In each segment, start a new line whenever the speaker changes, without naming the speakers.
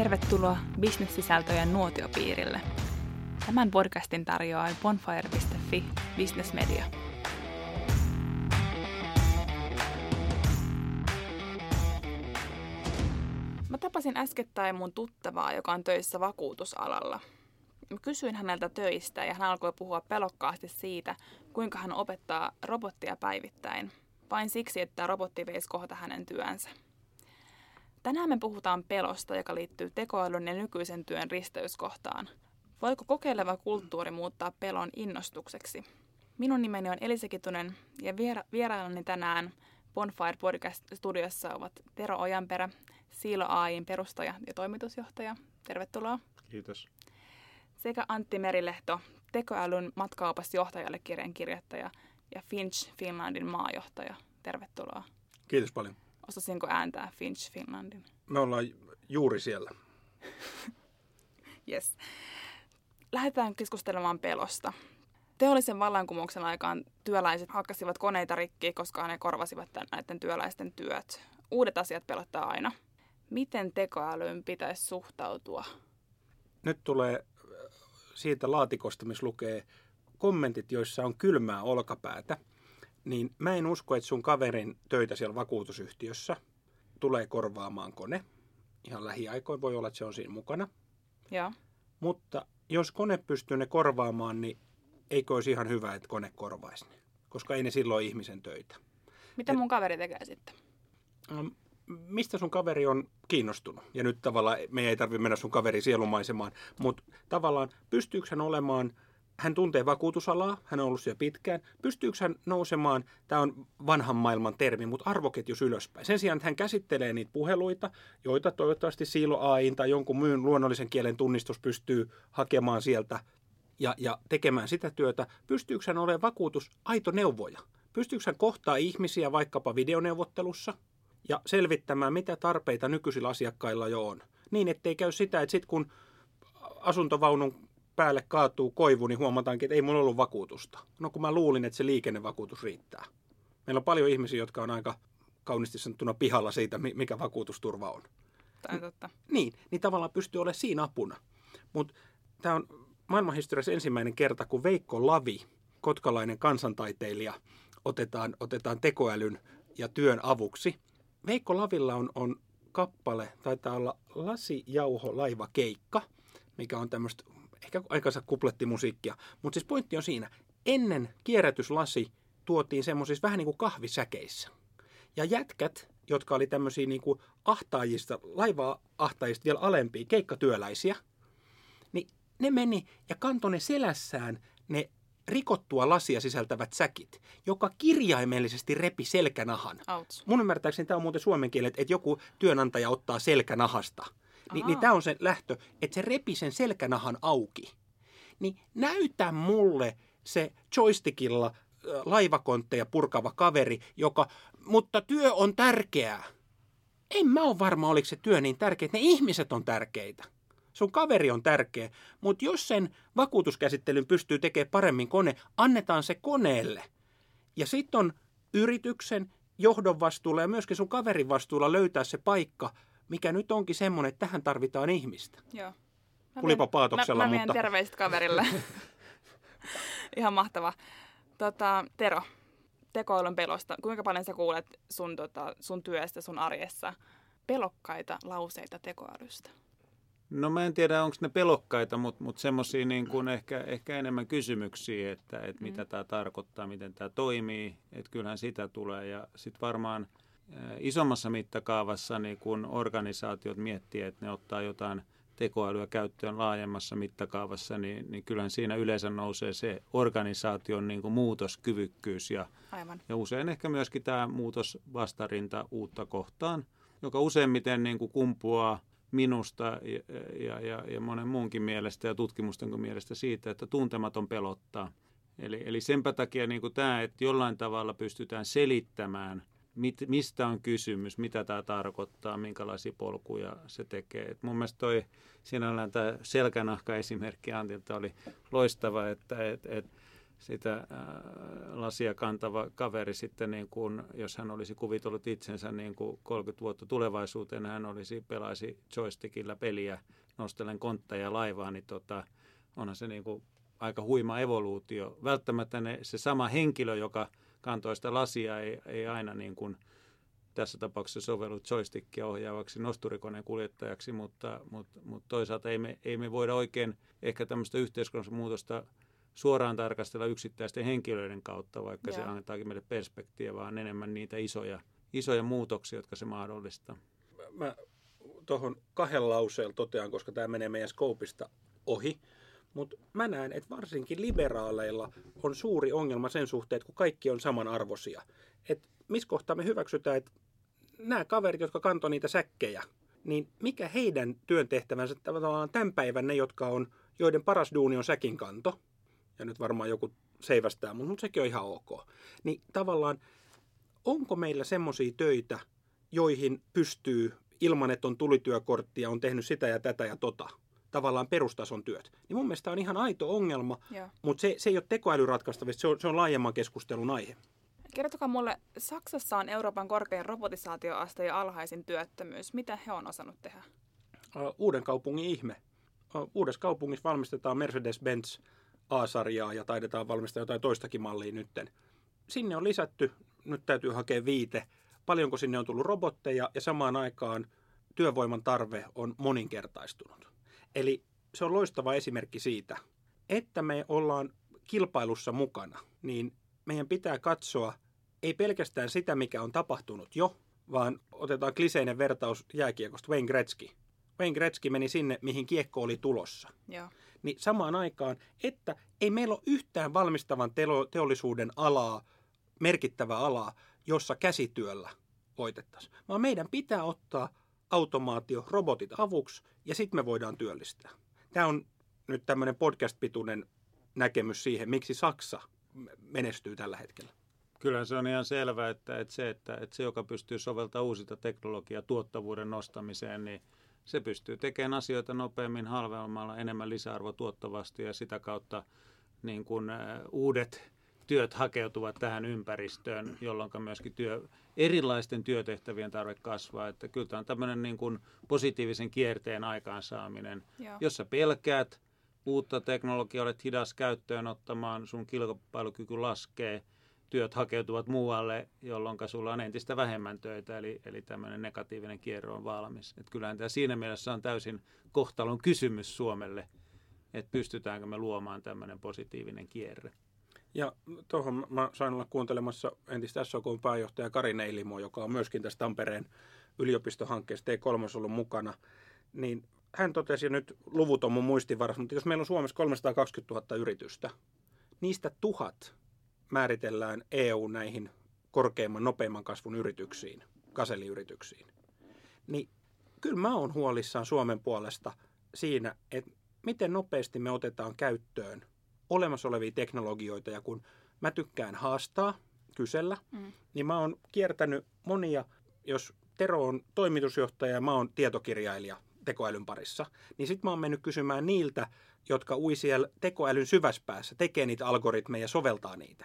Tervetuloa bisnessisältöjen nuotiopiirille. Tämän podcastin tarjoaa bonfire.fi Business Media. Mä tapasin äskettäin mun tuttavaa, joka on töissä vakuutusalalla. Mä kysyin häneltä töistä ja hän alkoi puhua pelokkaasti siitä, kuinka hän opettaa robottia päivittäin, vain siksi, että robotti veisi kohta hänen työnsä. Tänään me puhutaan pelosta, joka liittyy tekoälyn ja nykyisen työn risteyskohtaan. Voiko kokeileva kulttuuri muuttaa pelon innostukseksi? Minun nimeni on Elisa Kitunen ja viera- vierailani tänään Bonfire Podcast-studiossa ovat Tero Ojanperä, Siilo AIin perustaja ja toimitusjohtaja. Tervetuloa.
Kiitos.
Sekä Antti Merilehto, tekoälyn matkaopas johtajalle kirjan kirjoittaja ja Finch Finlandin maajohtaja. Tervetuloa.
Kiitos paljon.
Osasinko ääntää Finch Finlandin?
Me ollaan juuri siellä.
Yes. Lähdetään keskustelemaan pelosta. Teollisen vallankumouksen aikaan työläiset hakkasivat koneita rikki, koska ne korvasivat näiden työläisten työt. Uudet asiat pelottaa aina. Miten tekoälyyn pitäisi suhtautua?
Nyt tulee äh, siitä laatikosta, missä lukee kommentit, joissa on kylmää olkapäätä. Niin mä en usko, että sun kaverin töitä siellä vakuutusyhtiössä tulee korvaamaan kone. Ihan lähiaikoin voi olla, että se on siinä mukana.
Joo.
Mutta jos kone pystyy ne korvaamaan, niin eikö olisi ihan hyvä, että kone korvaisi ne? Koska ei ne silloin ihmisen töitä.
Mitä mun kaveri tekee sitten?
No, mistä sun kaveri on kiinnostunut? Ja nyt tavallaan me ei tarvitse mennä sun kaveri sielumaisemaan, mutta tavallaan pystyykö hän olemaan, hän tuntee vakuutusalaa, hän on ollut siellä pitkään, pystyykö hän nousemaan, tämä on vanhan maailman termi, mutta arvoketjus ylöspäin. Sen sijaan, että hän käsittelee niitä puheluita, joita toivottavasti Siilo AIin tai jonkun myyn luonnollisen kielen tunnistus pystyy hakemaan sieltä ja, ja tekemään sitä työtä, pystyykö hän olemaan vakuutus aito neuvoja? Pystyykö hän kohtaa ihmisiä vaikkapa videoneuvottelussa – ja selvittämään, mitä tarpeita nykyisillä asiakkailla jo on. Niin, ettei käy sitä, että sitten kun asuntovaunun päälle kaatuu koivu, niin huomataankin, että ei mulla ollut vakuutusta. No kun mä luulin, että se liikennevakuutus riittää. Meillä on paljon ihmisiä, jotka on aika kauniisti sanottuna pihalla siitä, mikä vakuutusturva on.
Tai totta.
Niin, niin tavallaan pystyy olemaan siinä apuna. Mutta tämä on maailmanhistoriassa ensimmäinen kerta, kun Veikko Lavi, kotkalainen kansantaiteilija, otetaan, otetaan tekoälyn ja työn avuksi – Veikko Lavilla on, on kappale, taitaa olla Lasijauho laiva keikka, mikä on tämmöistä ehkä aikansa kuplettimusiikkia. Mutta siis pointti on siinä, ennen kierrätyslasi tuotiin semmoisissa vähän niin kuin kahvisäkeissä. Ja jätkät, jotka oli tämmöisiä niin kuin ahtaajista, laiva-ahtaajista vielä alempia, keikkatyöläisiä, niin ne meni ja kantoi ne selässään ne rikottua lasia sisältävät säkit, joka kirjaimellisesti repi selkänahan.
Outs.
Mun ymmärtääkseni tämä on muuten suomen kieli, että joku työnantaja ottaa selkänahasta. Ni, niin tämä on se lähtö, että se repi sen selkänahan auki. Niin näytä mulle se joystickilla laivakontteja purkava kaveri, joka, mutta työ on tärkeää. En mä ole varma, oliko se työ niin tärkeä, että ne ihmiset on tärkeitä. Sun kaveri on tärkeä, mutta jos sen vakuutuskäsittelyn pystyy tekemään paremmin kone, annetaan se koneelle. Ja sitten on yrityksen johdon vastuulla ja myöskin sun kaverin vastuulla löytää se paikka, mikä nyt onkin semmoinen, että tähän tarvitaan ihmistä.
Joo. Mä
Tulipa paatoksella,
mä, mä
mutta-
terveiset kaverille. Ihan mahtava. Tota, Tero, tekoälyn pelosta. Kuinka paljon sä kuulet sun, tota, sun työstä, sun arjessa pelokkaita lauseita tekoälystä?
No mä en tiedä, onko ne pelokkaita, mutta mut semmoisia niin kuin ehkä, ehkä enemmän kysymyksiä, että, että mitä tämä tarkoittaa, miten tämä toimii. Että kyllähän sitä tulee. Ja sitten varmaan isommassa mittakaavassa niin kun organisaatiot miettii, että ne ottaa jotain tekoälyä käyttöön laajemmassa mittakaavassa, niin, niin kyllähän siinä yleensä nousee se organisaation niin kuin muutoskyvykkyys ja,
Aivan.
ja usein ehkä myöskin tämä muutos vastarinta uutta kohtaan, joka useimmiten niin kuin kumpuaa minusta ja, ja, ja, ja monen muunkin mielestä ja tutkimusten mielestä siitä, että tuntematon pelottaa. Eli, eli senpä takia niin kuin tämä, että jollain tavalla pystytään selittämään, mit, mistä on kysymys, mitä tämä tarkoittaa, minkälaisia polkuja se tekee. Et mun mielestä toi sinällään tämä selkänahka-esimerkki Antilta oli loistava, että et, et, sitä äh, lasia kantava kaveri sitten, niin kuin, jos hän olisi kuvitellut itsensä niin kuin 30 vuotta tulevaisuuteen, hän olisi pelaisi joystickilla peliä, nostelen kontteja laivaa, niin tota, onhan se niin kuin aika huima evoluutio. Välttämättä ne, se sama henkilö, joka kantoi sitä lasia, ei, ei aina niin kuin, tässä tapauksessa sovellu joystickia ohjaavaksi nosturikoneen kuljettajaksi, mutta, mutta, mutta toisaalta ei me, ei me voida oikein ehkä tämmöistä yhteiskunnallista muutosta suoraan tarkastella yksittäisten henkilöiden kautta, vaikka Joo. se annetaakin meille perspektiiviä, vaan enemmän niitä isoja, isoja muutoksia, jotka se mahdollistaa.
Mä tuohon kahden lauseella totean, koska tämä menee meidän skoopista ohi. Mutta mä näen, että varsinkin liberaaleilla on suuri ongelma sen suhteen, että kun kaikki on samanarvoisia. Että missä kohtaa me hyväksytään, että nämä kaverit, jotka kantoi niitä säkkejä, niin mikä heidän työntehtävänsä tavallaan tämän päivän ne, jotka on, joiden paras duuni on säkin kanto, ja nyt varmaan joku seivästää, mutta sekin on ihan ok. Niin tavallaan, onko meillä semmoisia töitä, joihin pystyy ilman, että on tulityökortti ja on tehnyt sitä ja tätä ja tota, tavallaan perustason työt. Niin mun mielestä on ihan aito ongelma, Joo. mutta se, se ei ole tekoäly ratkaistavista, se on, se on laajemman keskustelun aihe.
Kertokaa mulle, Saksassa on Euroopan korkein robotisaatioaste ja alhaisin työttömyys. Mitä he on osannut tehdä?
Uuden kaupungin ihme. Uudessa kaupungissa valmistetaan Mercedes-Benz A-sarjaa ja taidetaan valmistaa jotain toistakin mallia nytten. Sinne on lisätty, nyt täytyy hakea viite, paljonko sinne on tullut robotteja ja samaan aikaan työvoiman tarve on moninkertaistunut. Eli se on loistava esimerkki siitä, että me ollaan kilpailussa mukana, niin meidän pitää katsoa ei pelkästään sitä, mikä on tapahtunut jo, vaan otetaan kliseinen vertaus jääkiekosta Wayne Gretzky. Wayne Gretzky meni sinne, mihin kiekko oli tulossa.
Joo.
Niin samaan aikaan, että ei meillä ole yhtään valmistavan teollisuuden alaa, merkittävää alaa, jossa käsityöllä voitettaisiin. Vaan meidän pitää ottaa automaatio, robotit avuksi ja sitten me voidaan työllistää. Tämä on nyt tämmöinen podcast-pituinen näkemys siihen, miksi Saksa menestyy tällä hetkellä.
Kyllä se on ihan selvää, että, että, se, että, että se, joka pystyy soveltamaan uusita teknologiaa tuottavuuden nostamiseen, niin se pystyy tekemään asioita nopeammin, halvemmalla, enemmän lisäarvo tuottavasti ja sitä kautta niin kuin, uudet työt hakeutuvat tähän ympäristöön, jolloin myöskin työ, erilaisten työtehtävien tarve kasvaa. Että kyllä tämä on tämmöinen niin kuin positiivisen kierteen aikaansaaminen, Joo. jossa pelkäät uutta teknologiaa, olet hidas käyttöön ottamaan, sun kilpailukyky laskee, työt hakeutuvat muualle, jolloin sulla on entistä vähemmän töitä, eli, eli tämmöinen negatiivinen kierro on valmis. Et kyllähän tämä siinä mielessä on täysin kohtalon kysymys Suomelle, että pystytäänkö me luomaan tämmöinen positiivinen kierre.
Ja tuohon mä sain olla kuuntelemassa entistä SOK pääjohtaja Kari Neilimo, joka on myöskin tässä Tampereen yliopistohankkeessa T3 ollut mukana, niin hän totesi, nyt luvut on mun muistivarassa, mutta jos meillä on Suomessa 320 000 yritystä, niistä tuhat määritellään EU näihin korkeimman, nopeimman kasvun yrityksiin, kaseliyrityksiin. Niin kyllä mä oon huolissaan Suomen puolesta siinä, että miten nopeasti me otetaan käyttöön olemassa olevia teknologioita. Ja kun mä tykkään haastaa, kysellä, mm. niin mä oon kiertänyt monia, jos Tero on toimitusjohtaja ja mä oon tietokirjailija tekoälyn parissa, niin sitten mä oon mennyt kysymään niiltä, jotka ui siellä tekoälyn syväspäässä, tekee niitä algoritmeja ja soveltaa niitä.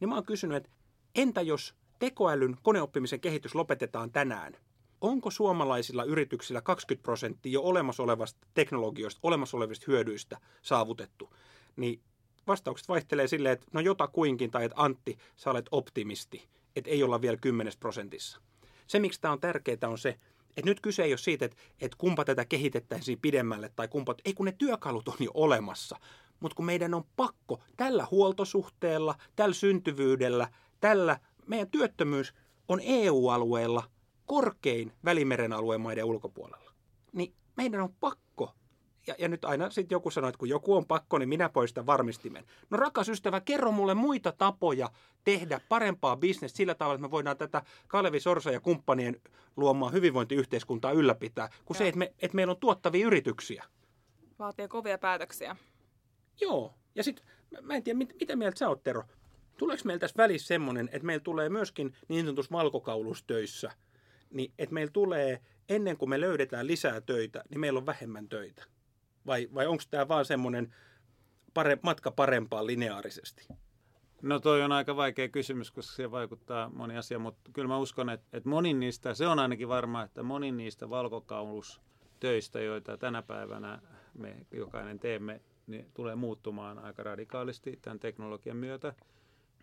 Niin mä oon kysynyt, että entä jos tekoälyn koneoppimisen kehitys lopetetaan tänään? Onko suomalaisilla yrityksillä 20 prosenttia jo olemassa olevasta teknologioista, olemassa olevista hyödyistä saavutettu? Niin vastaukset vaihtelee silleen, että no jotakuinkin, tai että Antti, sä olet optimisti, että ei olla vielä 10 prosentissa. Se, miksi tämä on tärkeää, on se, että nyt kyse ei ole siitä, että, että kumpa tätä kehitettäisiin pidemmälle tai kumpa, ei kun ne työkalut on jo olemassa. Mutta kun meidän on pakko tällä huoltosuhteella, tällä syntyvyydellä, tällä meidän työttömyys on EU-alueella korkein Välimeren alueen maiden ulkopuolella. Niin meidän on pakko ja, ja nyt aina sitten joku sanoo, että kun joku on pakko, niin minä poistan varmistimen. No rakas ystävä, kerro mulle muita tapoja tehdä parempaa bisnestä sillä tavalla, että me voidaan tätä Kalevi Sorsa ja kumppanien luomaan hyvinvointiyhteiskuntaa ylläpitää, kuin Joo. se, että, me, että meillä on tuottavia yrityksiä.
Vaatii kovia päätöksiä.
Joo. Ja sitten, mä en tiedä, mit, mitä mieltä sä oot, Tero? Tuleeko meillä tässä välissä semmoinen, että meillä tulee myöskin niin sanotussa valkokaulusstöissä, niin että meillä tulee, ennen kuin me löydetään lisää töitä, niin meillä on vähemmän töitä? Vai, vai onko tämä vaan semmoinen pare, matka parempaan lineaarisesti?
No toi on aika vaikea kysymys, koska se vaikuttaa moni asia, mutta kyllä mä uskon, että, että moni niistä, se on ainakin varma, että moni niistä valkokaulutöistä, joita tänä päivänä me jokainen teemme, niin tulee muuttumaan aika radikaalisti tämän teknologian myötä.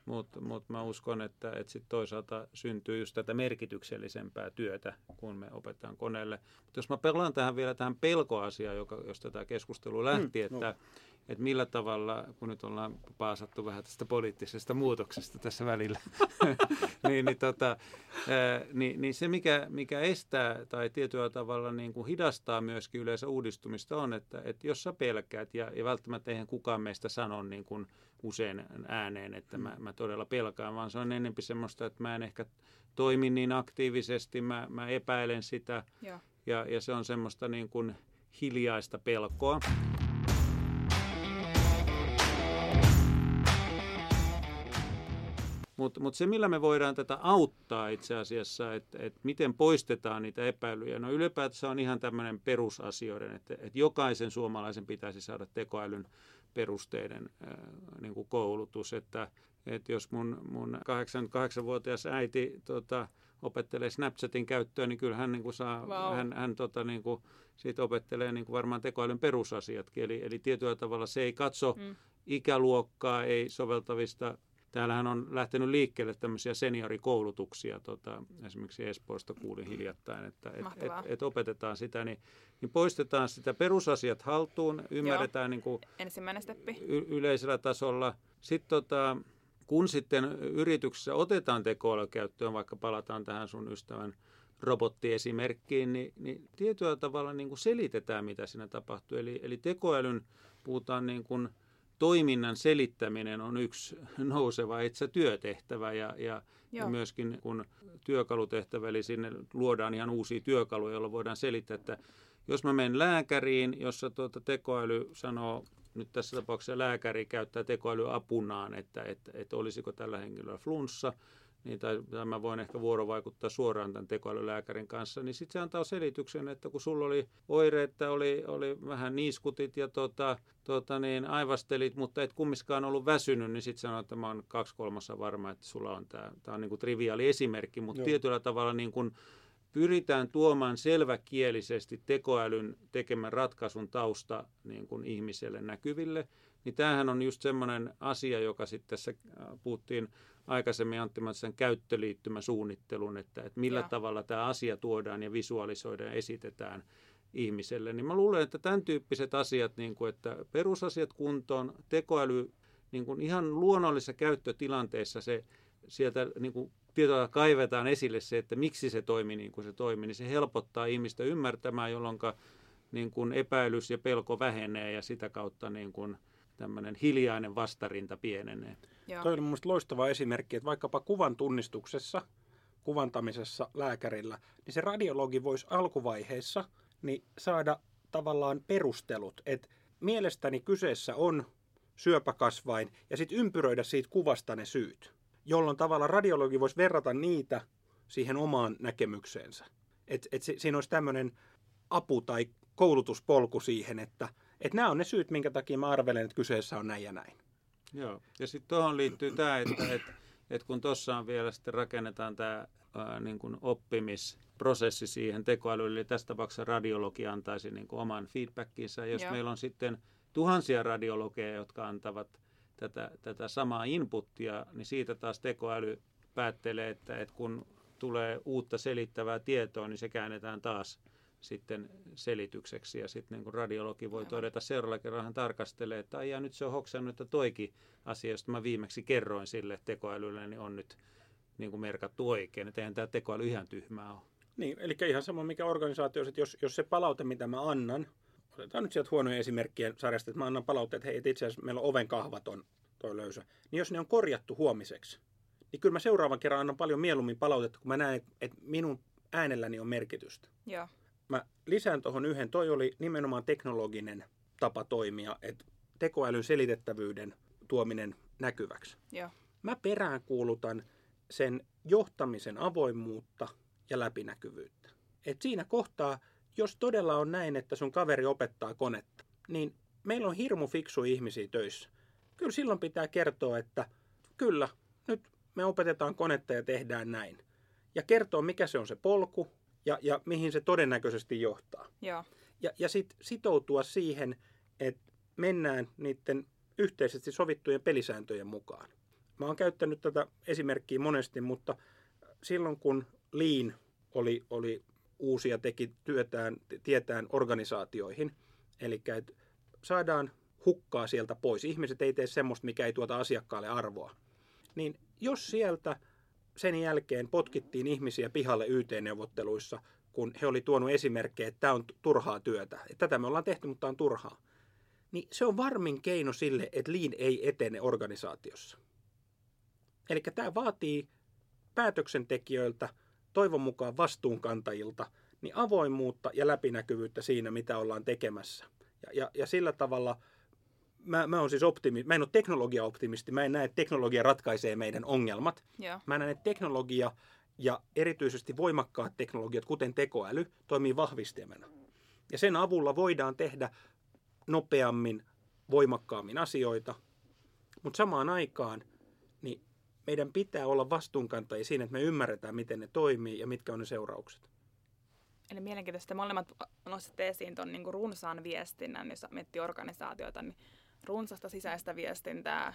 Mutta mut mä uskon, että, että sit toisaalta syntyy just tätä merkityksellisempää työtä, kun me opetetaan koneelle. Mutta jos mä pelaan tähän vielä tähän pelkoasiaan, joka, josta tämä keskustelu lähti, mm, että, no että millä tavalla, kun nyt ollaan paasattu vähän tästä poliittisesta muutoksesta tässä välillä, niin, niin, tota, ää, niin, niin se mikä, mikä estää tai tietyllä tavalla niin kuin hidastaa myöskin yleensä uudistumista on, että, että jos sä pelkäät ja, ja välttämättä eihän kukaan meistä sano niin kuin usein ääneen, että mä, mä todella pelkään, vaan se on enempi semmoista, että mä en ehkä toimi niin aktiivisesti, mä, mä epäilen sitä ja, ja, ja se on semmoista niin kuin hiljaista pelkoa. Mutta mut se, millä me voidaan tätä auttaa itse asiassa, että et miten poistetaan niitä epäilyjä, no ylipäätänsä on ihan tämmöinen perusasioiden, että et jokaisen suomalaisen pitäisi saada tekoälyn perusteiden äh, niin kuin koulutus, että et jos mun, mun 88-vuotias äiti tota, opettelee Snapchatin käyttöä, niin kyllä hän, niin kuin saa, wow. hän, hän tota, niin kuin, siitä opettelee niin kuin varmaan tekoälyn perusasiatkin. Eli, eli tietyllä tavalla se ei katso mm. ikäluokkaa, ei soveltavista Täällähän on lähtenyt liikkeelle tämmöisiä seniorikoulutuksia, tota, esimerkiksi Espoosta kuulin hiljattain, että et, et, et opetetaan sitä, niin, niin poistetaan sitä perusasiat haltuun, ymmärretään niin kuin
Ensimmäinen steppi.
Y- yleisellä tasolla. Sitten tota, kun sitten yrityksessä otetaan tekoäly käyttöön, vaikka palataan tähän sun ystävän robottiesimerkkiin, niin, niin tietyllä tavalla niin kuin selitetään, mitä siinä tapahtuu. Eli, eli tekoälyn puhutaan niin kuin – toiminnan selittäminen on yksi nouseva itse työtehtävä ja, ja, ja myöskin kun työkalutehtävä, eli sinne luodaan ihan uusia työkaluja, joilla voidaan selittää, että jos mä menen lääkäriin, jossa tuota tekoäly sanoo, nyt tässä tapauksessa lääkäri käyttää tekoäly apunaan, että, että, että olisiko tällä henkilöllä flunssa, niin tai, tai mä voin ehkä vuorovaikuttaa suoraan tämän tekoälylääkärin kanssa, niin sitten se antaa selityksen, että kun sulla oli että oli, oli vähän niiskutit ja tota, tota niin, aivastelit, mutta et kummiskaan ollut väsynyt, niin sitten sanoo, että mä oon kaksi kolmassa varma, että sulla on tämä. Tämä on niin kuin triviaali esimerkki, mutta Joo. tietyllä tavalla niin kuin pyritään tuomaan selväkielisesti tekoälyn tekemän ratkaisun tausta niin kuin ihmiselle näkyville. Niin tämähän on just semmoinen asia, joka sitten tässä äh, puhuttiin aikaisemmin Antti Matsen käyttöliittymäsuunnittelun, että, että millä ja. tavalla tämä asia tuodaan ja visualisoidaan ja esitetään ihmiselle. Niin mä luulen, että tämän tyyppiset asiat, niin kuin, että perusasiat kuntoon, tekoäly niin kuin ihan luonnollisessa käyttötilanteessa se sieltä niin kuin tietoa kaivetaan esille se, että miksi se toimii niin kuin se toimii, niin se helpottaa ihmistä ymmärtämään, jolloin niin kuin epäilys ja pelko vähenee ja sitä kautta niin kuin tämmöinen hiljainen vastarinta pienenee.
Joo. Toi on mielestäni loistava esimerkki, että vaikkapa kuvan tunnistuksessa, kuvantamisessa lääkärillä, niin se radiologi voisi alkuvaiheessa niin saada tavallaan perustelut, että mielestäni kyseessä on syöpäkasvain ja sitten ympyröidä siitä kuvasta ne syyt, jolloin tavallaan radiologi voisi verrata niitä siihen omaan näkemykseensä. Että et siinä olisi tämmöinen apu tai koulutuspolku siihen, että et nämä on ne syyt, minkä takia mä arvelen, että kyseessä on näin ja näin.
Joo, ja sitten tuohon liittyy tämä, että, että, että kun tuossa on vielä sitten rakennetaan tämä ää, niin kuin oppimisprosessi siihen tekoälylle, eli tässä tapauksessa radiologi antaisi niin kuin oman feedbackinsa. Jos Joo. meillä on sitten tuhansia radiologeja, jotka antavat tätä, tätä samaa inputtia, niin siitä taas tekoäly päättelee, että, että kun tulee uutta selittävää tietoa, niin se käännetään taas sitten selitykseksi. Ja sitten niin kuin radiologi voi todeta seuraavalla kerran, hän tarkastelee, että ai ja nyt se on hoksannut, että toikin asia, josta mä viimeksi kerroin sille tekoälylle, niin on nyt niin kuin merkattu oikein. Että eihän tämä tekoäly ihan tyhmää ole.
Niin, eli ihan sama mikä organisaatio, että jos, jos se palaute, mitä mä annan, otetaan nyt sieltä huonoja esimerkkiä sarjasta, että mä annan palautteet, että hei, itse asiassa meillä on oven kahvaton toi löysä, niin jos ne on korjattu huomiseksi, niin kyllä mä seuraavan kerran annan paljon mieluummin palautetta, kun mä näen, että minun äänelläni on merkitystä.
Joo.
Mä lisään tuohon yhden. Toi oli nimenomaan teknologinen tapa toimia, että tekoälyn selitettävyyden tuominen näkyväksi.
Joo.
Mä peräänkuulutan sen johtamisen avoimuutta ja läpinäkyvyyttä. Et siinä kohtaa, jos todella on näin, että sun kaveri opettaa konetta, niin meillä on hirmu fiksu ihmisiä töissä. Kyllä silloin pitää kertoa, että kyllä, nyt me opetetaan konetta ja tehdään näin. Ja kertoo, mikä se on se polku ja, ja mihin se todennäköisesti johtaa.
Joo.
Ja, ja sitten sitoutua siihen, että mennään niiden yhteisesti sovittujen pelisääntöjen mukaan. Mä oon käyttänyt tätä esimerkkiä monesti, mutta silloin kun Lean oli, oli uusi ja teki työtään, tietään organisaatioihin, eli että saadaan hukkaa sieltä pois. Ihmiset ei tee semmoista, mikä ei tuota asiakkaalle arvoa. Niin jos sieltä sen jälkeen potkittiin ihmisiä pihalle YT-neuvotteluissa, kun he oli tuonut esimerkkejä, että tämä on turhaa työtä. Että tätä me ollaan tehty, mutta tämä on turhaa. Niin se on varmin keino sille, että liin ei etene organisaatiossa. Eli tämä vaatii päätöksentekijöiltä, toivon mukaan vastuunkantajilta, niin avoimuutta ja läpinäkyvyyttä siinä, mitä ollaan tekemässä. Ja, ja, ja sillä tavalla mä, mä, on siis optimi, mä en ole teknologiaoptimisti, mä en näe, että teknologia ratkaisee meidän ongelmat.
Joo.
Mä näen, että teknologia ja erityisesti voimakkaat teknologiat, kuten tekoäly, toimii vahvistimena. Ja sen avulla voidaan tehdä nopeammin, voimakkaammin asioita, mutta samaan aikaan niin meidän pitää olla vastuunkantajia siinä, että me ymmärretään, miten ne toimii ja mitkä on ne seuraukset.
Eli mielenkiintoista, molemmat nostitte esiin tuon niin runsaan viestinnän, jos miettii organisaatioita, niin runsasta sisäistä viestintää,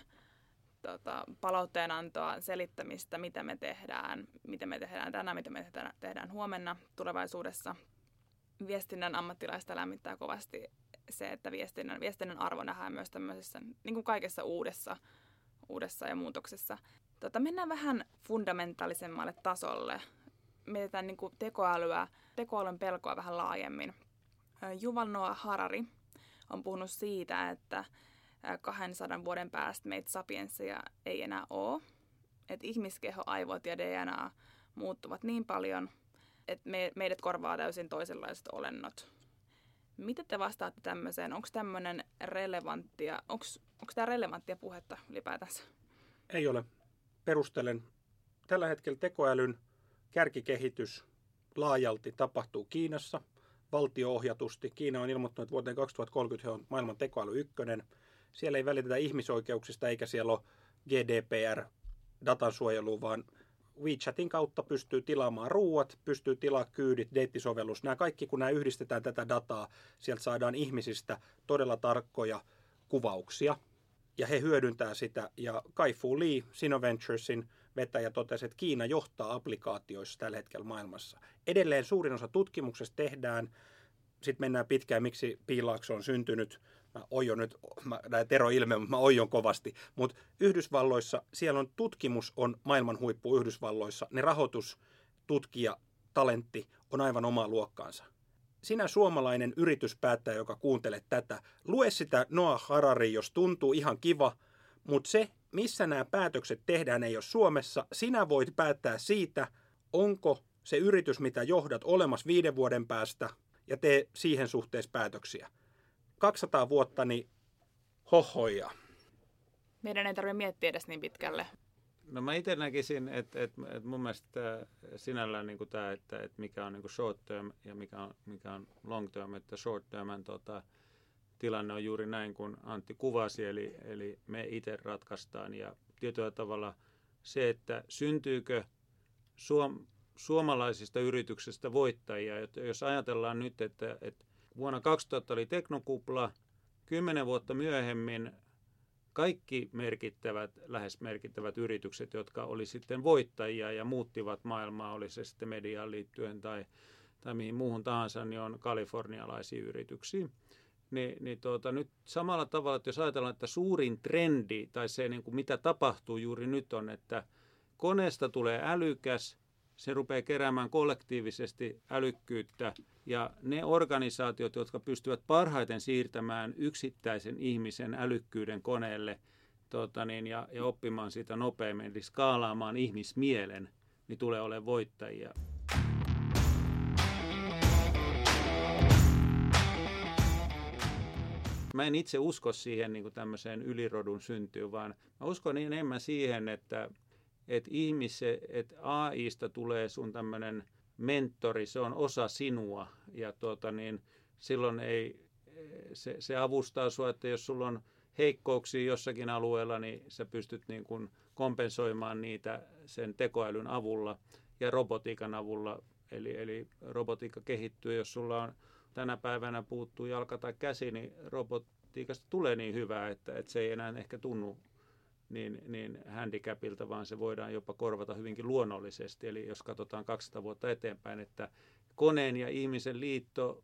tota, palautteenantoa, selittämistä, mitä me tehdään, miten me tehdään tänään, mitä me tehdään, huomenna tulevaisuudessa. Viestinnän ammattilaista lämmittää kovasti se, että viestinnän, viestinnän arvo nähdään myös tämmöisessä, niin kuin kaikessa uudessa, uudessa ja muutoksessa. Tota, mennään vähän fundamentaalisemmalle tasolle. Mietitään niin kuin tekoälyä, tekoälyn pelkoa vähän laajemmin. Yuval Noah Harari on puhunut siitä, että 200 vuoden päästä meitä sapiensseja ei enää ole. Että ihmiskeho, aivot ja DNA muuttuvat niin paljon, että me, meidät korvaa täysin toisenlaiset olennot. Mitä te vastaatte tämmöiseen? Onko tämmöinen relevanttia, onko tämä relevanttia puhetta ylipäätänsä?
Ei ole. Perustelen. Tällä hetkellä tekoälyn kärkikehitys laajalti tapahtuu Kiinassa valtioohjatusti. Kiina on ilmoittanut, että vuoteen 2030 he on maailman tekoäly ykkönen. Siellä ei välitetä ihmisoikeuksista eikä siellä ole GDPR datansuojelu, vaan WeChatin kautta pystyy tilaamaan ruuat, pystyy tilaamaan kyydit, deittisovellus. Nämä kaikki, kun nämä yhdistetään tätä dataa, sieltä saadaan ihmisistä todella tarkkoja kuvauksia. Ja he hyödyntää sitä. Ja Kai Fu Lee, Sinoventuresin vetäjä, totesi, että Kiina johtaa applikaatioissa tällä hetkellä maailmassa. Edelleen suurin osa tutkimuksesta tehdään, sitten mennään pitkään, miksi piilaakso on syntynyt. Mä oion nyt, mä, Tero ilme, mutta mä oion kovasti. Mutta Yhdysvalloissa, siellä on tutkimus on maailman huippu Yhdysvalloissa. Ne rahoitus, tutkija, talentti on aivan omaa luokkaansa. Sinä suomalainen yrityspäättäjä, joka kuuntelet tätä, lue sitä Noah Harari, jos tuntuu ihan kiva, mutta se, missä nämä päätökset tehdään, ei ole Suomessa. Sinä voit päättää siitä, onko se yritys, mitä johdat, olemassa viiden vuoden päästä ja tee siihen suhteessa päätöksiä. 200 vuotta, niin hohoja.
Meidän ei tarvitse miettiä edes niin pitkälle.
No mä itse näkisin, että, että, että mun mielestä sinällään niin kuin tämä, että, että mikä on niin kuin short term ja mikä on, mikä on long term, että short term tota, tilanne on juuri näin kuin Antti kuvasi, eli, eli me itse ratkaistaan ja tietyllä tavalla se, että syntyykö suom, suomalaisista yrityksistä voittajia. Jos ajatellaan nyt, että, että vuonna 2000 oli teknokupla, kymmenen vuotta myöhemmin kaikki merkittävät, lähes merkittävät yritykset, jotka oli sitten voittajia ja muuttivat maailmaa, oli se sitten mediaan liittyen tai, tai mihin muuhun tahansa, niin on kalifornialaisia yrityksiä. Ni, niin tuota, nyt samalla tavalla, että jos ajatellaan, että suurin trendi tai se, niin kuin mitä tapahtuu juuri nyt on, että koneesta tulee älykäs, se rupeaa keräämään kollektiivisesti älykkyyttä ja ne organisaatiot, jotka pystyvät parhaiten siirtämään yksittäisen ihmisen älykkyyden koneelle tota niin, ja, ja oppimaan sitä nopeammin, eli skaalaamaan ihmismielen, niin tulee olemaan voittajia. Mä en itse usko siihen niin tämmöiseen ylirodun syntyyn, vaan mä uskon enemmän siihen, että että ihmise, että AIsta tulee sun tämmöinen mentori, se on osa sinua ja tuota niin, silloin ei, se, se avustaa sinua, että jos sulla on heikkouksia jossakin alueella, niin sä pystyt niin kuin kompensoimaan niitä sen tekoälyn avulla ja robotiikan avulla. Eli, eli robotiikka kehittyy, jos sulla on tänä päivänä puuttuu jalka tai käsi, niin robotiikasta tulee niin hyvää, että, että se ei enää ehkä tunnu niin, niin handicapilta, vaan se voidaan jopa korvata hyvinkin luonnollisesti. Eli jos katsotaan 200 vuotta eteenpäin, että koneen ja ihmisen liitto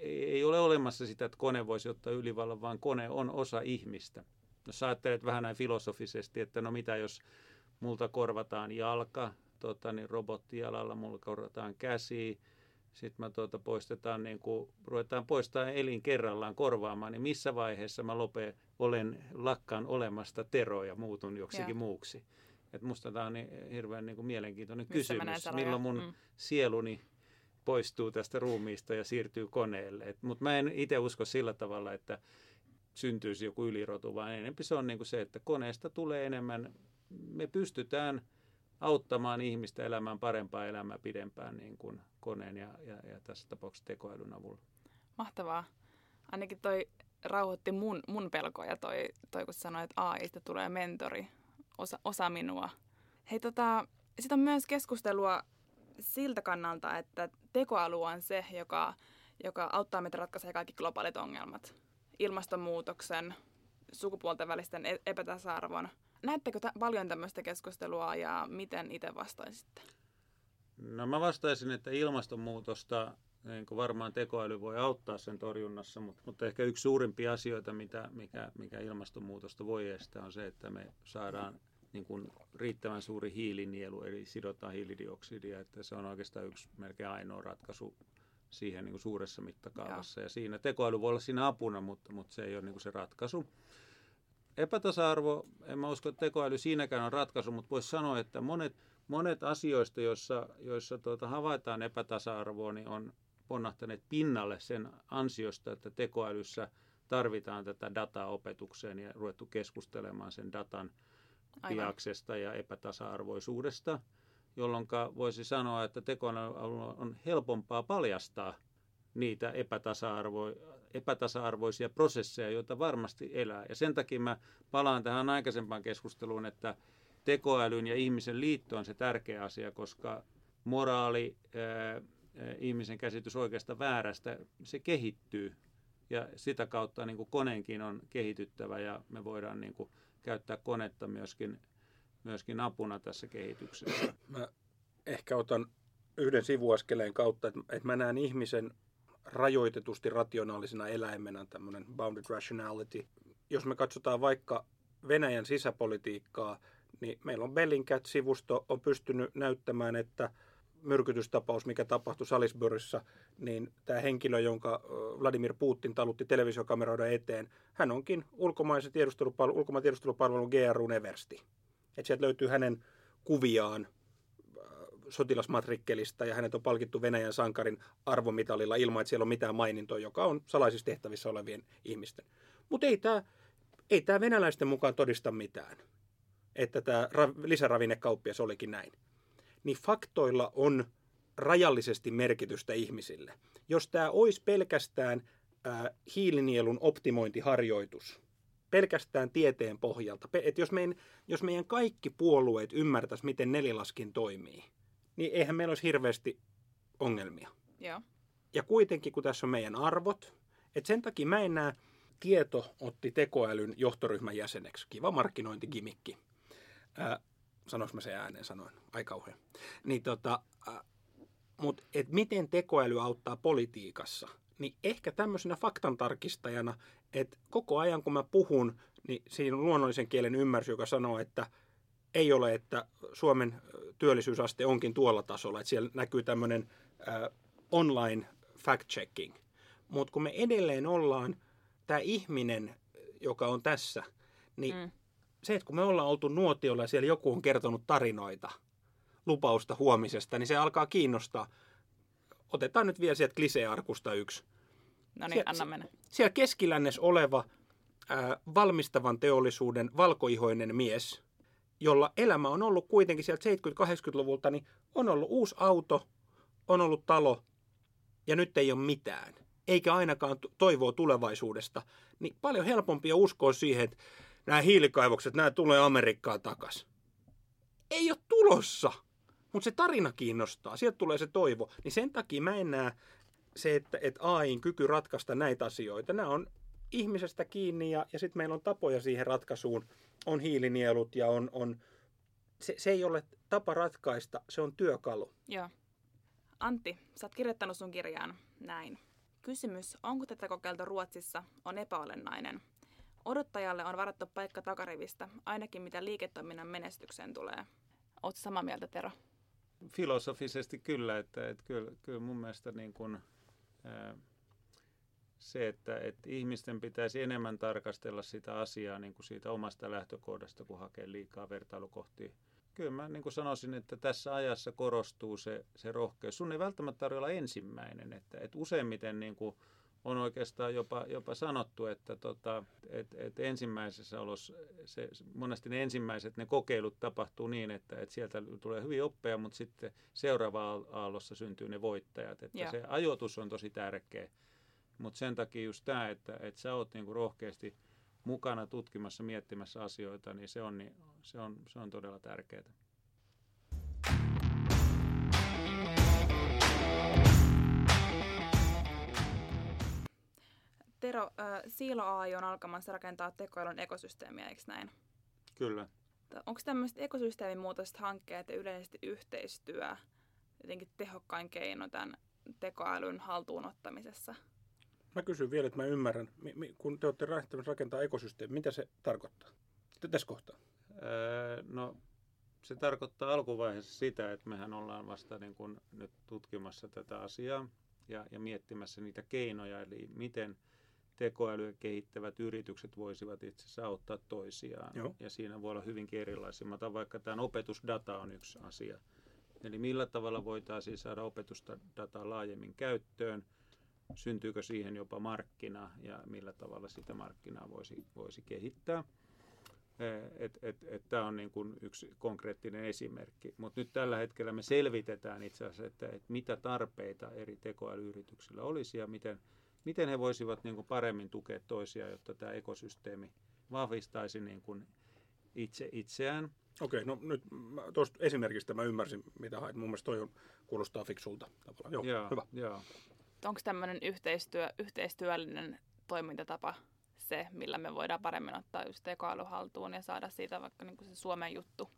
ei, ei ole olemassa sitä, että kone voisi ottaa ylivallan, vaan kone on osa ihmistä. Jos ajattelet vähän näin filosofisesti, että no mitä jos multa korvataan jalka, tota, niin robottijalalla mulla korvataan käsi, sitten mä tuota poistetaan, niin kuin, ruvetaan poistamaan elin kerrallaan korvaamaan, niin missä vaiheessa mä lope, olen lakkaan olemasta Tero ja muutun joksikin ja. muuksi. Et musta tämä on niin hirveän niin kuin mielenkiintoinen missä kysymys, milloin mun mm. sieluni poistuu tästä ruumiista ja siirtyy koneelle. Mutta mä en itse usko sillä tavalla, että syntyisi joku ylirotu, vaan enemmän se on niin kuin se, että koneesta tulee enemmän, me pystytään auttamaan ihmistä elämään parempaa elämää pidempään niin kuin koneen ja, ja, ja tässä tapauksessa tekoälyn avulla.
Mahtavaa. Ainakin toi rauhoitti mun, mun pelkoja toi, toi kun sanoit, että AIsta tulee mentori, osa, osa minua. Hei tota, sitten on myös keskustelua siltä kannalta, että tekoäly on se, joka, joka auttaa meitä ratkaisemaan kaikki globaalit ongelmat. Ilmastonmuutoksen, sukupuolten välisten e-, epätasa-arvon. Näettekö t- paljon tämmöistä keskustelua ja miten itse vastaisitte?
No mä vastaisin, että ilmastonmuutosta niin kuin varmaan tekoäly voi auttaa sen torjunnassa, mutta, mutta ehkä yksi suurimpia asioita, mitä, mikä, mikä ilmastonmuutosta voi estää, on se, että me saadaan niin kuin riittävän suuri hiilinielu, eli sidotaan hiilidioksidia, että se on oikeastaan yksi melkein ainoa ratkaisu siihen niin kuin suuressa mittakaavassa. Ja. ja siinä tekoäly voi olla siinä apuna, mutta, mutta se ei ole niin kuin se ratkaisu. Epätasa-arvo, en mä usko, että tekoäly siinäkään on ratkaisu, mutta voisi sanoa, että monet, monet asioista, joissa, joissa tuota, havaitaan epätasa-arvoa, niin on ponnahtaneet pinnalle sen ansiosta, että tekoälyssä tarvitaan tätä dataa opetukseen ja ruvettu keskustelemaan sen datan biaksesta ja epätasa-arvoisuudesta, jolloin voisi sanoa, että tekoäly on helpompaa paljastaa niitä epätasa-arvo, epätasa-arvoisia prosesseja, joita varmasti elää. Ja sen takia mä palaan tähän aikaisempaan keskusteluun, että tekoälyn ja ihmisen liitto on se tärkeä asia, koska moraali, ää, ihmisen käsitys oikeasta väärästä, se kehittyy. Ja sitä kautta niin kuin koneenkin on kehityttävä ja me voidaan niin kuin käyttää konetta myöskin, myöskin apuna tässä kehityksessä.
Mä ehkä otan yhden sivuaskeleen kautta, että, että mä näen ihmisen rajoitetusti rationaalisena eläimenä, tämmöinen bounded rationality. Jos me katsotaan vaikka Venäjän sisäpolitiikkaa, niin meillä on Bellingcat-sivusto on pystynyt näyttämään, että myrkytystapaus, mikä tapahtui Salisburyssa, niin tämä henkilö, jonka Vladimir Putin talutti televisiokameroida eteen, hän onkin ulkomaisen ulkomaan tiedustelupalvelun GRU Eversti. Et sieltä löytyy hänen kuviaan sotilasmatrikkelista ja hänet on palkittu Venäjän sankarin arvomitalilla ilman, että siellä on mitään mainintoa, joka on salaisissa tehtävissä olevien ihmisten. Mutta ei tämä ei tää venäläisten mukaan todista mitään, että tämä lisäravinnekauppias olikin näin. Niin faktoilla on rajallisesti merkitystä ihmisille. Jos tämä olisi pelkästään äh, hiilinielun optimointiharjoitus, pelkästään tieteen pohjalta, että jos meidän, jos meidän kaikki puolueet ymmärtäisi, miten nelilaskin toimii, niin eihän meillä olisi hirveästi ongelmia.
Joo.
Ja kuitenkin, kun tässä on meidän arvot, että sen takia mä en näe, tieto otti tekoälyn johtoryhmän jäseneksi. Kiva markkinointigimikki. Äh, sanois mä sen ääneen, sanoin. Ai kauhean. Niin tota, äh, mutta et miten tekoäly auttaa politiikassa, niin ehkä tämmöisenä faktantarkistajana, että koko ajan kun mä puhun, niin siinä on luonnollisen kielen ymmärrys, joka sanoo, että ei ole, että Suomen työllisyysaste onkin tuolla tasolla, että siellä näkyy tämmöinen äh, online fact-checking. Mutta kun me edelleen ollaan tämä ihminen, joka on tässä, niin mm. se, että kun me ollaan oltu nuotiolla ja siellä joku on kertonut tarinoita – lupausta huomisesta, niin se alkaa kiinnostaa. Otetaan nyt vielä sieltä klisearkusta yksi.
No niin, anna mennä.
Siellä keskilännes oleva ää, valmistavan teollisuuden valkoihoinen mies, jolla elämä on ollut kuitenkin sieltä 70-80-luvulta, niin on ollut uusi auto, on ollut talo ja nyt ei ole mitään. eikä ainakaan toivoa tulevaisuudesta, niin paljon helpompi uskoa siihen, että nämä hiilikaivokset, nämä tulee Amerikkaan takas. Ei ole tulossa, mutta se tarina kiinnostaa, sieltä tulee se toivo. Niin sen takia mä en näe se, että, että AIin kyky ratkaista näitä asioita, nämä on ihmisestä kiinni ja, ja sitten meillä on tapoja siihen ratkaisuun. On hiilinielut ja on, on se, se ei ole tapa ratkaista, se on työkalu.
Joo. Antti, sä oot kirjoittanut sun kirjaan näin. Kysymys, onko tätä kokeiltu Ruotsissa, on epäolennainen. Odottajalle on varattu paikka takarivistä, ainakin mitä liiketoiminnan menestykseen tulee. Oletko samaa mieltä, Tero?
Filosofisesti kyllä, että, että kyllä, kyllä mun mielestä niin kuin, ää, se, että, että ihmisten pitäisi enemmän tarkastella sitä asiaa niin kuin siitä omasta lähtökohdasta, kun hakee liikaa vertailukohtia. Kyllä mä niin kuin sanoisin, että tässä ajassa korostuu se, se rohkeus. Sun ei välttämättä tarvitse olla ensimmäinen. Että, että useimmiten niin kuin on oikeastaan jopa, jopa sanottu, että tota, et, et ensimmäisessä olossa, se, monesti ne ensimmäiset ne kokeilut tapahtuu niin, että et sieltä tulee hyvin oppeja, mutta sitten seuraava aallossa syntyy ne voittajat. Että se ajoitus on tosi tärkeä. Mutta sen takia just tämä, että, että sä oot niinku rohkeasti mukana tutkimassa, miettimässä asioita, niin se on, niin, se on, se on todella tärkeää.
Tero, äh, Siilo AI on alkamassa rakentaa tekoälyn ekosysteemiä, eikö näin?
Kyllä.
Onko tämmöiset ekosysteemimuutaiset hankkeet ja yleisesti yhteistyö jotenkin tehokkain keino tämän tekoälyn haltuunottamisessa?
Mä kysyn vielä, että mä ymmärrän, kun te olette lähtemässä rakentaa ekosysteemi, mitä se tarkoittaa? Tässä kohtaa.
Öö, no, se tarkoittaa alkuvaiheessa sitä, että mehän ollaan vasta niin kuin nyt tutkimassa tätä asiaa ja, ja miettimässä niitä keinoja, eli miten tekoälyä kehittävät yritykset voisivat itse asiassa auttaa toisiaan. Joo. Ja siinä voi olla hyvinkin erilaisia. Mä otan vaikka tämän opetusdata on yksi asia. Eli millä tavalla voitaisiin saada opetusdataa laajemmin käyttöön – syntyykö siihen jopa markkina ja millä tavalla sitä markkinaa voisi, voisi kehittää. Et, et, et, Tämä on niin kuin yksi konkreettinen esimerkki. Mutta nyt tällä hetkellä me selvitetään itse asiassa, että, että mitä tarpeita eri tekoälyyrityksillä olisi ja miten, miten he voisivat niin kuin paremmin tukea toisiaan, jotta tämä ekosysteemi vahvistaisi niin kuin itse itseään.
Okei, no nyt tuosta esimerkistä mä ymmärsin, mitä hait. Mun mielestä toi on, kuulostaa fiksulta tavallaan. Joo, joo hyvä.
Joo onko tämmöinen yhteistyö, yhteistyöllinen toimintatapa se, millä me voidaan paremmin ottaa just tekoäly haltuun ja saada siitä vaikka niin kuin se Suomen juttu?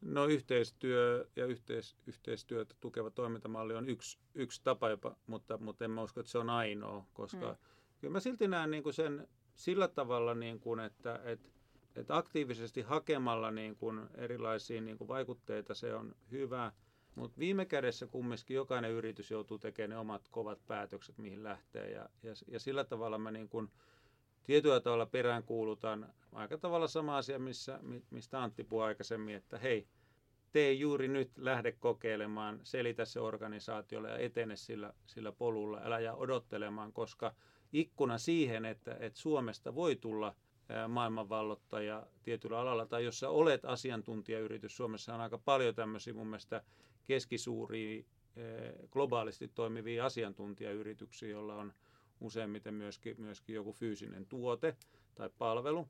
No yhteistyö ja yhteis, yhteistyötä tukeva toimintamalli on yksi, yksi tapa jopa, mutta, mutta en mä usko, että se on ainoa, koska mm. kyllä mä silti näen niin kuin sen sillä tavalla, niin kuin, että, että, että aktiivisesti hakemalla niin kuin erilaisia niin kuin vaikutteita se on hyvä – mutta viime kädessä kumminkin jokainen yritys joutuu tekemään ne omat kovat päätökset, mihin lähtee. Ja, ja, ja sillä tavalla mä niin kun tietyllä tavalla peräänkuulutan aika tavalla sama asia, missä, mistä Antti puhui aikaisemmin, että hei, tee juuri nyt, lähde kokeilemaan, selitä se organisaatiolle ja etene sillä, sillä polulla. Älä jää odottelemaan, koska ikkuna siihen, että, että Suomesta voi tulla maailmanvallottaja tietyllä alalla, tai jos sä olet asiantuntijayritys, Suomessa on aika paljon tämmöisiä mun mielestä keskisuuria eh, globaalisti toimivia asiantuntijayrityksiä, joilla on useimmiten myöskin, myöskin joku fyysinen tuote tai palvelu,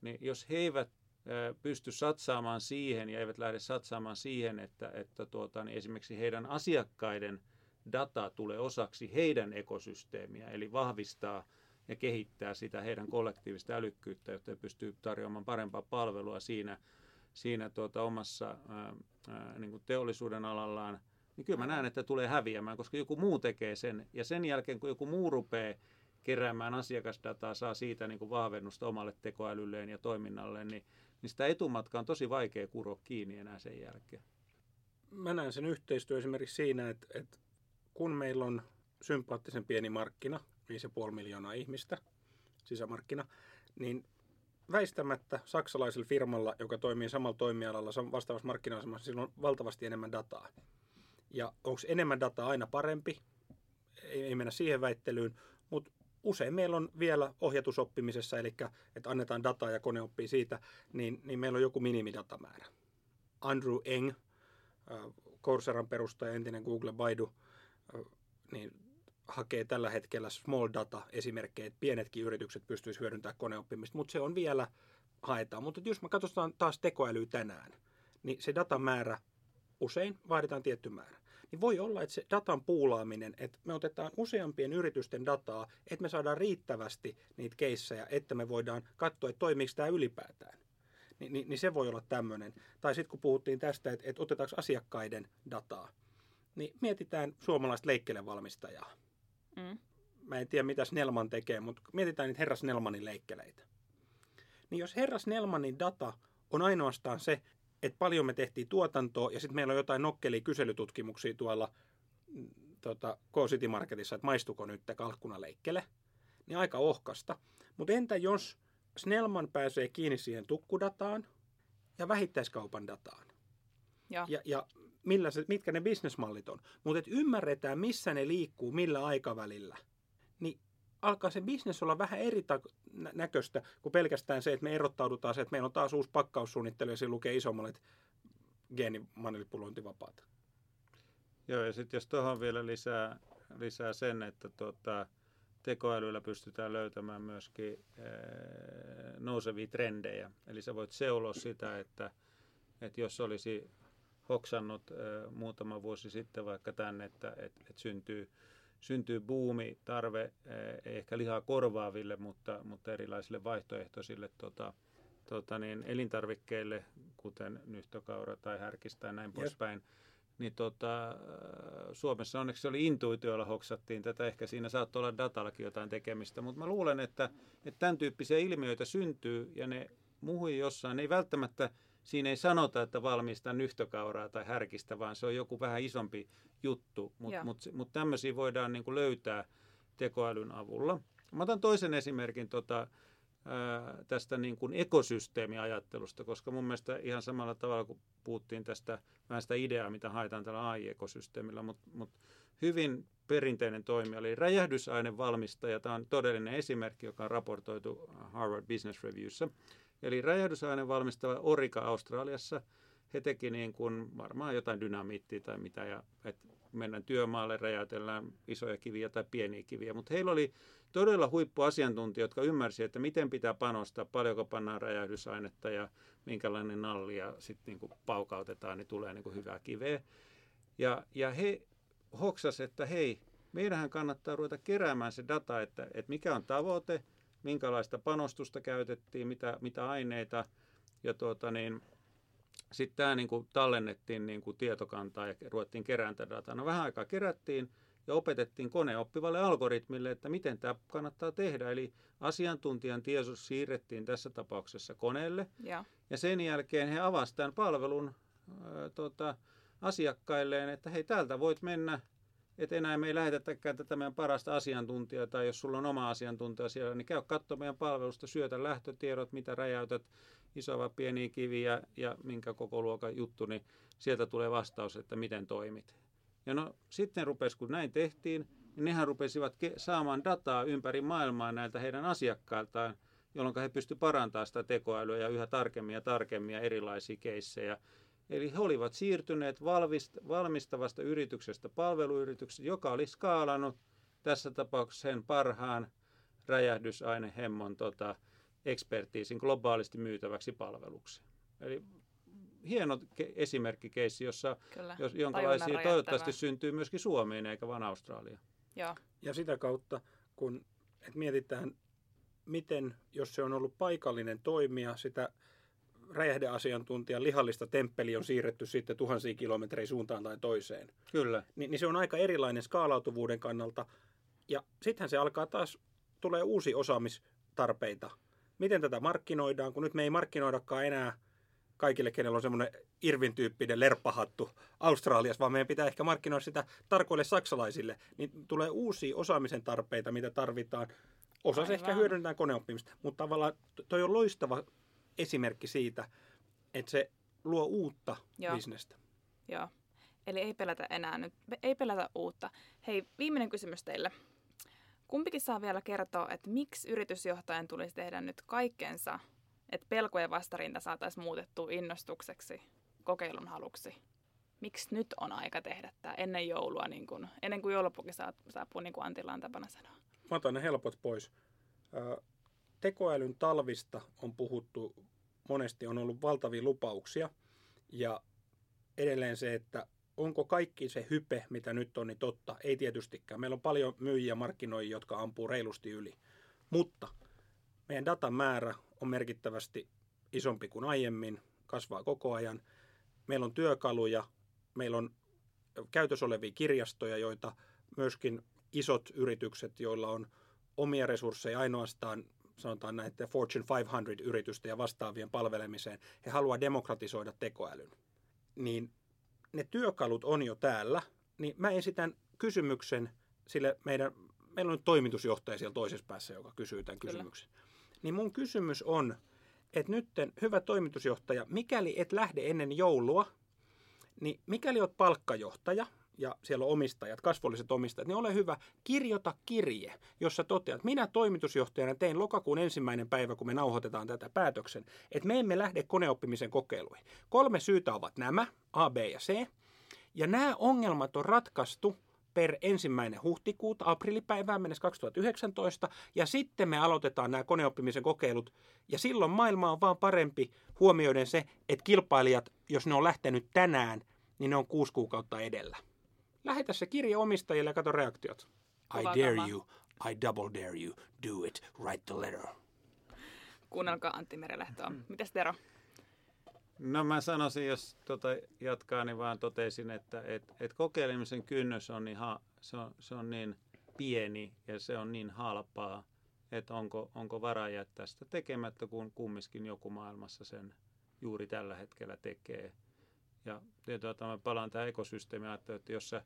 niin jos he eivät eh, pysty satsaamaan siihen ja eivät lähde satsaamaan siihen, että, että tuota, niin esimerkiksi heidän asiakkaiden data tulee osaksi heidän ekosysteemiä, eli vahvistaa ja kehittää sitä heidän kollektiivista älykkyyttä, jotta he pystyvät tarjoamaan parempaa palvelua siinä, siinä tuota omassa niin kuin teollisuuden alallaan, niin kyllä mä näen, että tulee häviämään, koska joku muu tekee sen. Ja sen jälkeen, kun joku muu rupeaa keräämään asiakasdataa, saa siitä niin kuin vahvennusta omalle tekoälylleen ja toiminnalle, niin, niin sitä etumatkaa on tosi vaikea kuroa kiinni enää sen jälkeen.
Mä näen sen yhteistyö esimerkiksi siinä, että, että kun meillä on sympaattisen pieni markkina, 5,5 miljoonaa ihmistä, sisämarkkina, niin väistämättä saksalaisella firmalla, joka toimii samalla toimialalla vastaavassa markkina-asemassa, sillä on valtavasti enemmän dataa. Ja onko enemmän dataa aina parempi? Ei, ei mennä siihen väittelyyn, mutta usein meillä on vielä ohjatusoppimisessa, eli että annetaan dataa ja kone oppii siitä, niin, niin meillä on joku minimidatamäärä. Andrew Eng, äh, Courseran perustaja, entinen Google Baidu, äh, niin hakee tällä hetkellä small data esimerkkejä, että pienetkin yritykset pystyisivät hyödyntämään koneoppimista, mutta se on vielä haetaan. Mutta jos me katsotaan taas tekoäly tänään, niin se datan määrä usein vaaditaan tietty määrä. Niin voi olla, että se datan puulaaminen, että me otetaan useampien yritysten dataa, että me saadaan riittävästi niitä keissejä, että me voidaan katsoa, että toimiiko tämä ylipäätään. Ni, niin, niin se voi olla tämmöinen. Tai sitten kun puhuttiin tästä, että, että otetaanko asiakkaiden dataa, niin mietitään suomalaista leikkelevalmistajaa. Mm. Mä en tiedä, mitä Snellman tekee, mutta mietitään niitä herra Snellmanin leikkeleitä. Niin jos herra Snellmanin data on ainoastaan se, että paljon me tehtiin tuotantoa ja sitten meillä on jotain nokkelia kyselytutkimuksia tuolla mm, tota, K-City Marketissa, että maistuko nyt kalkkunaleikkele, niin aika ohkasta. Mutta entä jos Snellman pääsee kiinni siihen tukkudataan ja vähittäiskaupan dataan? Ja, ja, ja millä se, mitkä ne bisnesmallit on. Mutta ymmärretään, missä ne liikkuu, millä aikavälillä. Niin alkaa se bisnes olla vähän eri ta- näköistä kuin pelkästään se, että me erottaudutaan se, että meillä on taas uusi pakkaussuunnittelu ja se lukee isommalle geenimanipulointivapaata.
Joo, ja sitten jos tuohon vielä lisää, lisää sen, että tuota, tekoälyllä pystytään löytämään myöskin ee, nousevia trendejä. Eli sä voit seuloa sitä, että, että jos olisi hoksannut muutama vuosi sitten vaikka tänne, että et, et syntyy syntyy buumi, tarve ei ehkä lihaa korvaaville, mutta, mutta erilaisille vaihtoehtoisille tota, tota niin, elintarvikkeille, kuten nyhtökaura tai härkistä tai näin poispäin. Niin tota, Suomessa onneksi se oli intuitioilla hoksattiin tätä, ehkä siinä saattoi olla datallakin jotain tekemistä, mutta mä luulen, että, että tämän tyyppisiä ilmiöitä syntyy ja ne muhui jossain, ne ei välttämättä siinä ei sanota, että valmista nyhtökauraa tai härkistä, vaan se on joku vähän isompi juttu. Mutta mut, mut tämmöisiä voidaan niin kuin löytää tekoälyn avulla. Mä otan toisen esimerkin tota, ää, tästä niin kuin ekosysteemiajattelusta, koska mun mielestä ihan samalla tavalla kuin puhuttiin tästä vähän sitä ideaa, mitä haetaan tällä AI-ekosysteemillä, mutta mut hyvin perinteinen toimija, eli räjähdysainevalmistaja. Tämä on todellinen esimerkki, joka on raportoitu Harvard Business Reviewssä. Eli räjähdysaineen valmistava Orika Australiassa, he teki niin kuin varmaan jotain dynamiittia tai mitä, ja että mennään työmaalle, räjäytellään isoja kiviä tai pieniä kiviä, mutta heillä oli todella huippuasiantuntija, jotka ymmärsi, että miten pitää panostaa, paljonko pannaan räjähdysainetta ja minkälainen nalli ja sitten niin paukautetaan, niin tulee niin kuin hyvää kiveä. Ja, ja he hoksasivat, että hei, meidänhän kannattaa ruveta keräämään se data, että, että mikä on tavoite – minkälaista panostusta käytettiin, mitä, mitä aineita. Ja tuota, niin, sitten tämä niin kuin tallennettiin niin kuin tietokantaa ja ruvettiin kerään tätä dataa. No vähän aikaa kerättiin ja opetettiin koneoppivalle algoritmille, että miten tämä kannattaa tehdä. Eli asiantuntijan tiedotus siirrettiin tässä tapauksessa koneelle. Ja, ja sen jälkeen he avasivat tämän palvelun ää, tota, asiakkailleen, että hei, täältä voit mennä että enää me ei lähetetäkään tätä meidän parasta asiantuntijaa, tai jos sulla on oma asiantuntija siellä, niin käy katsomaan meidän palvelusta, syötä lähtötiedot, mitä räjäytät, vai pieniä kiviä ja minkä koko luokan juttu, niin sieltä tulee vastaus, että miten toimit. Ja no sitten rupesi, kun näin tehtiin, niin nehän rupesivat saamaan dataa ympäri maailmaa näiltä heidän asiakkailtaan, jolloin he pystyivät parantamaan sitä tekoälyä ja yhä tarkemmin ja tarkemmin ja erilaisia keissejä. Eli he olivat siirtyneet valmistavasta yrityksestä palveluyrityksestä, joka oli skaalannut tässä tapauksessa sen parhaan räjähdysainehemmon tota, ekspertiisin globaalisti myytäväksi palveluksi. Eli hieno ke- esimerkkikeissi, jossa, Kyllä, jos, jonkalaisia toivottavasti syntyy myöskin Suomeen eikä vain Australiaan.
Ja. ja sitä kautta, kun et mietitään, miten, jos se on ollut paikallinen toimija, sitä räjähdeasiantuntijan lihallista temppeli on siirretty sitten tuhansia kilometrejä suuntaan tai toiseen.
Kyllä.
Ni, niin se on aika erilainen skaalautuvuuden kannalta. Ja sittenhän se alkaa taas, tulee uusi osaamistarpeita. Miten tätä markkinoidaan, kun nyt me ei markkinoidakaan enää kaikille, kenellä on semmoinen Irvin-tyyppinen lerppahattu Australiassa, vaan meidän pitää ehkä markkinoida sitä tarkoille saksalaisille, niin tulee uusia osaamisen tarpeita, mitä tarvitaan. Osa ehkä hyödynnetään koneoppimista, mutta tavallaan toi on loistava esimerkki siitä, että se luo uutta Joo. bisnestä.
Joo. Eli ei pelätä enää nyt, ei pelätä uutta. Hei, viimeinen kysymys teille. Kumpikin saa vielä kertoa, että miksi yritysjohtajan tulisi tehdä nyt kaikkensa, että pelkojen vastarinta saataisiin muutettua innostukseksi, kokeilun haluksi? miksi nyt on aika tehdä tämä ennen joulua, niin kun, ennen kuin joulupuki saapuu, niin kuin Antilla on tapana sanoa?
Mä otan ne helpot pois. Tekoälyn talvista on puhuttu monesti, on ollut valtavia lupauksia. Ja edelleen se, että onko kaikki se hype, mitä nyt on, niin totta? Ei tietystikään. Meillä on paljon myyjiä markkinoijia, jotka ampuu reilusti yli. Mutta meidän datan määrä on merkittävästi isompi kuin aiemmin, kasvaa koko ajan. Meillä on työkaluja, meillä on käytössä olevia kirjastoja, joita myöskin isot yritykset, joilla on omia resursseja ainoastaan sanotaan näiden Fortune 500-yritysten ja vastaavien palvelemiseen, he haluaa demokratisoida tekoälyn. Niin ne työkalut on jo täällä, niin mä esitän kysymyksen sille meidän, meillä on nyt toimitusjohtaja siellä toisessa päässä, joka kysyy tämän Kyllä. kysymyksen. Niin mun kysymys on, että nyt hyvä toimitusjohtaja, mikäli et lähde ennen joulua, niin mikäli olet palkkajohtaja ja siellä on omistajat, kasvolliset omistajat, niin ole hyvä, kirjoita kirje, jossa toteat, minä toimitusjohtajana tein lokakuun ensimmäinen päivä, kun me nauhoitetaan tätä päätöksen, että me emme lähde koneoppimisen kokeiluihin. Kolme syytä ovat nämä, A, B ja C. Ja nämä ongelmat on ratkaistu per ensimmäinen huhtikuuta, aprillipäivään mennessä 2019, ja sitten me aloitetaan nämä koneoppimisen kokeilut, ja silloin maailma on vaan parempi huomioiden se, että kilpailijat, jos ne on lähtenyt tänään, niin ne on kuusi kuukautta edellä. Lähetä se kirja omistajille ja kato reaktiot. I dare you, I double dare you, do it, write the letter.
Kuunnelkaa Antti Merelehtoa. Mitäs Tero?
No mä sanoisin, jos tota jatkaa, niin vaan totesin, että et, et kokeilemisen kynnys on niin, ha, se on, se on niin pieni ja se on niin halpaa, että onko, onko varaa jättää sitä tekemättä, kun kumminkin joku maailmassa sen juuri tällä hetkellä tekee. Ja, ja tuota, mä palaan tähän ekosysteemiin, että jos, sä,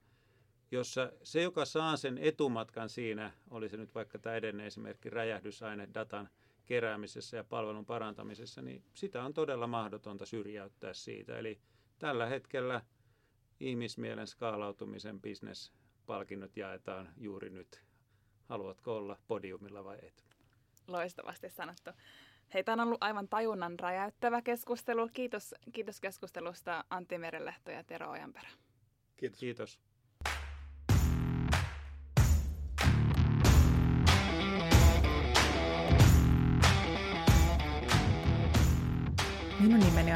jos sä, se, joka saa sen etumatkan siinä, oli se nyt vaikka tämä edellinen esimerkki, räjähdysaine datan keräämisessä ja palvelun parantamisessa, niin sitä on todella mahdotonta syrjäyttää siitä. Eli tällä hetkellä ihmismielen skaalautumisen bisnespalkinnot jaetaan juuri nyt. Haluatko olla podiumilla vai et?
Loistavasti sanottu. Hei, tämä on ollut aivan tajunnan räjäyttävä keskustelu. Kiitos, kiitos keskustelusta Antti Merenlehto ja Tero Ojanperä.
Kiitos. Kiitos.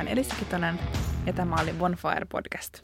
On Elisa Kitonen ja tämä oli Bonfire Podcast.